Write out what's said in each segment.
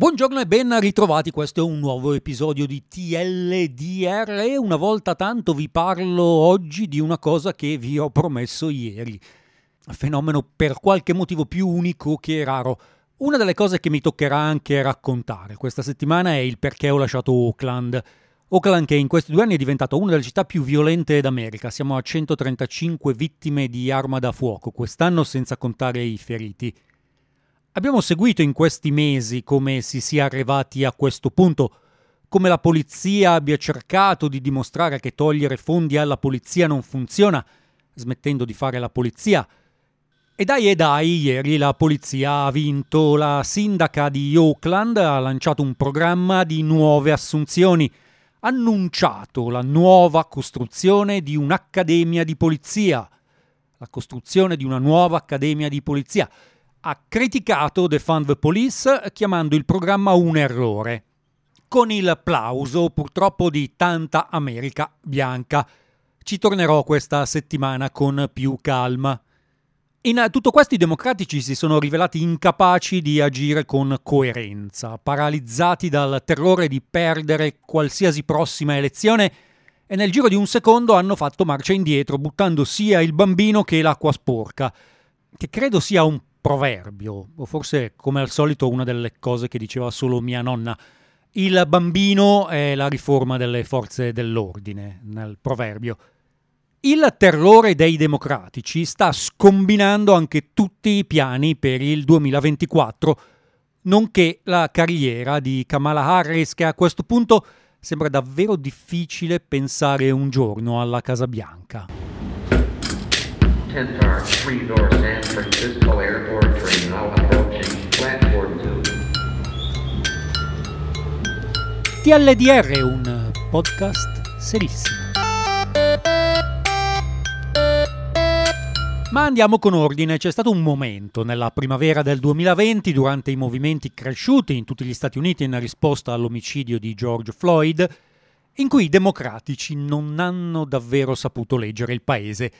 Buongiorno e ben ritrovati, questo è un nuovo episodio di TLDR e una volta tanto vi parlo oggi di una cosa che vi ho promesso ieri. Fenomeno per qualche motivo più unico che raro. Una delle cose che mi toccherà anche raccontare questa settimana è il perché ho lasciato Oakland. Oakland che in questi due anni è diventata una delle città più violente d'America, siamo a 135 vittime di arma da fuoco quest'anno senza contare i feriti. Abbiamo seguito in questi mesi come si sia arrivati a questo punto, come la polizia abbia cercato di dimostrare che togliere fondi alla polizia non funziona, smettendo di fare la polizia. E dai e dai, ieri la polizia ha vinto, la sindaca di Oakland ha lanciato un programma di nuove assunzioni, annunciato la nuova costruzione di un'accademia di polizia, la costruzione di una nuova accademia di polizia ha criticato The Fund the Police chiamando il programma un errore, con il plauso purtroppo di tanta America bianca. Ci tornerò questa settimana con più calma. In tutto questo i democratici si sono rivelati incapaci di agire con coerenza, paralizzati dal terrore di perdere qualsiasi prossima elezione e nel giro di un secondo hanno fatto marcia indietro, buttando sia il bambino che l'acqua sporca, che credo sia un proverbio, o forse come al solito una delle cose che diceva solo mia nonna. Il bambino è la riforma delle forze dell'ordine, nel proverbio. Il terrore dei democratici sta scombinando anche tutti i piani per il 2024, nonché la carriera di Kamala Harris, che a questo punto sembra davvero difficile pensare un giorno alla Casa Bianca. 10 car, 3 door San Francisco Airport train now approaching platform 2. TLDR un podcast serissimo. Ma andiamo con ordine, c'è stato un momento nella primavera del 2020, durante i movimenti cresciuti in tutti gli Stati Uniti in risposta all'omicidio di George Floyd, in cui i democratici non hanno davvero saputo leggere il paese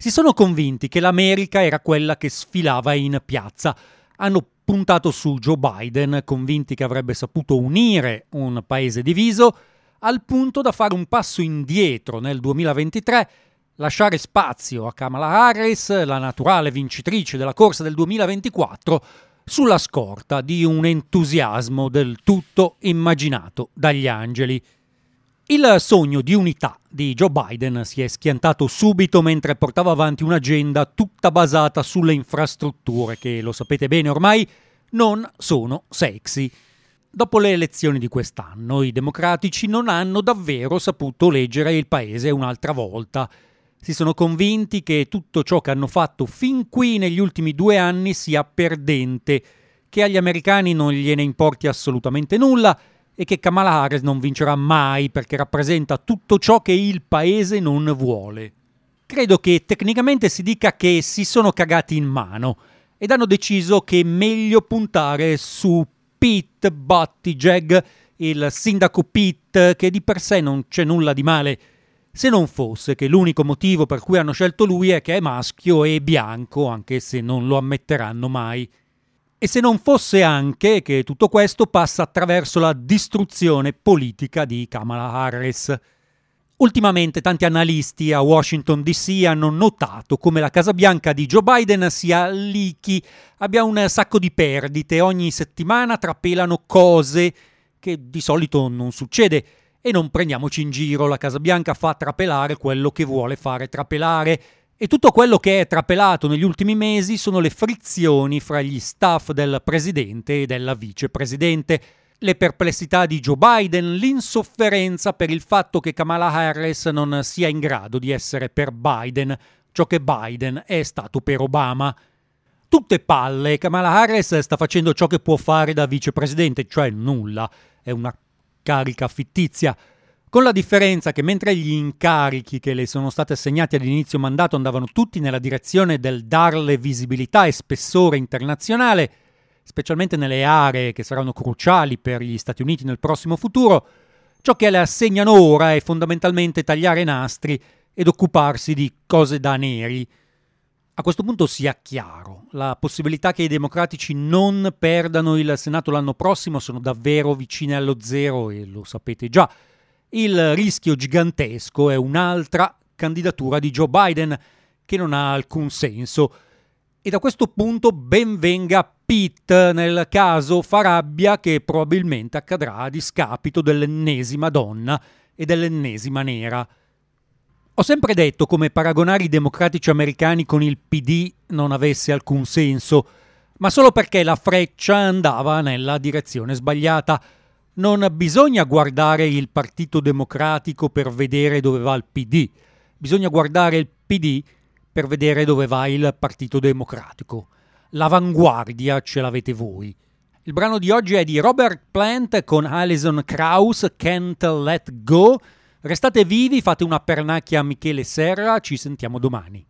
si sono convinti che l'America era quella che sfilava in piazza. Hanno puntato su Joe Biden, convinti che avrebbe saputo unire un paese diviso, al punto da fare un passo indietro nel 2023, lasciare spazio a Kamala Harris, la naturale vincitrice della corsa del 2024, sulla scorta di un entusiasmo del tutto immaginato dagli angeli. Il sogno di unità di Joe Biden si è schiantato subito mentre portava avanti un'agenda tutta basata sulle infrastrutture che, lo sapete bene ormai, non sono sexy. Dopo le elezioni di quest'anno, i democratici non hanno davvero saputo leggere il paese un'altra volta. Si sono convinti che tutto ciò che hanno fatto fin qui negli ultimi due anni sia perdente, che agli americani non gliene importi assolutamente nulla e che Kamala Harris non vincerà mai perché rappresenta tutto ciò che il paese non vuole. Credo che tecnicamente si dica che si sono cagati in mano ed hanno deciso che è meglio puntare su Pete Buttigieg, il sindaco Pete, che di per sé non c'è nulla di male, se non fosse che l'unico motivo per cui hanno scelto lui è che è maschio e bianco, anche se non lo ammetteranno mai. E se non fosse anche che tutto questo passa attraverso la distruzione politica di Kamala Harris. Ultimamente tanti analisti a Washington DC hanno notato come la Casa Bianca di Joe Biden sia leaky, abbia un sacco di perdite, ogni settimana trapelano cose che di solito non succede. E non prendiamoci in giro, la Casa Bianca fa trapelare quello che vuole fare trapelare e tutto quello che è trapelato negli ultimi mesi sono le frizioni fra gli staff del presidente e della vicepresidente, le perplessità di Joe Biden, l'insofferenza per il fatto che Kamala Harris non sia in grado di essere per Biden ciò che Biden è stato per Obama. Tutte palle, Kamala Harris sta facendo ciò che può fare da vicepresidente, cioè nulla, è una carica fittizia con la differenza che mentre gli incarichi che le sono stati assegnati ad inizio mandato andavano tutti nella direzione del darle visibilità e spessore internazionale, specialmente nelle aree che saranno cruciali per gli Stati Uniti nel prossimo futuro, ciò che le assegnano ora è fondamentalmente tagliare nastri ed occuparsi di cose da neri. A questo punto sia chiaro, la possibilità che i democratici non perdano il Senato l'anno prossimo sono davvero vicine allo zero e lo sapete già. Il rischio gigantesco è un'altra candidatura di Joe Biden che non ha alcun senso. E da questo punto ben venga Pitt nel caso Farabbia che probabilmente accadrà a discapito dell'ennesima donna e dell'ennesima nera. Ho sempre detto come paragonare i democratici americani con il PD non avesse alcun senso, ma solo perché la freccia andava nella direzione sbagliata. Non bisogna guardare il Partito Democratico per vedere dove va il PD, bisogna guardare il PD per vedere dove va il Partito Democratico. L'avanguardia ce l'avete voi. Il brano di oggi è di Robert Plant con Alison Krauss, Can't Let Go. Restate vivi, fate una pernacchia a Michele Serra, ci sentiamo domani.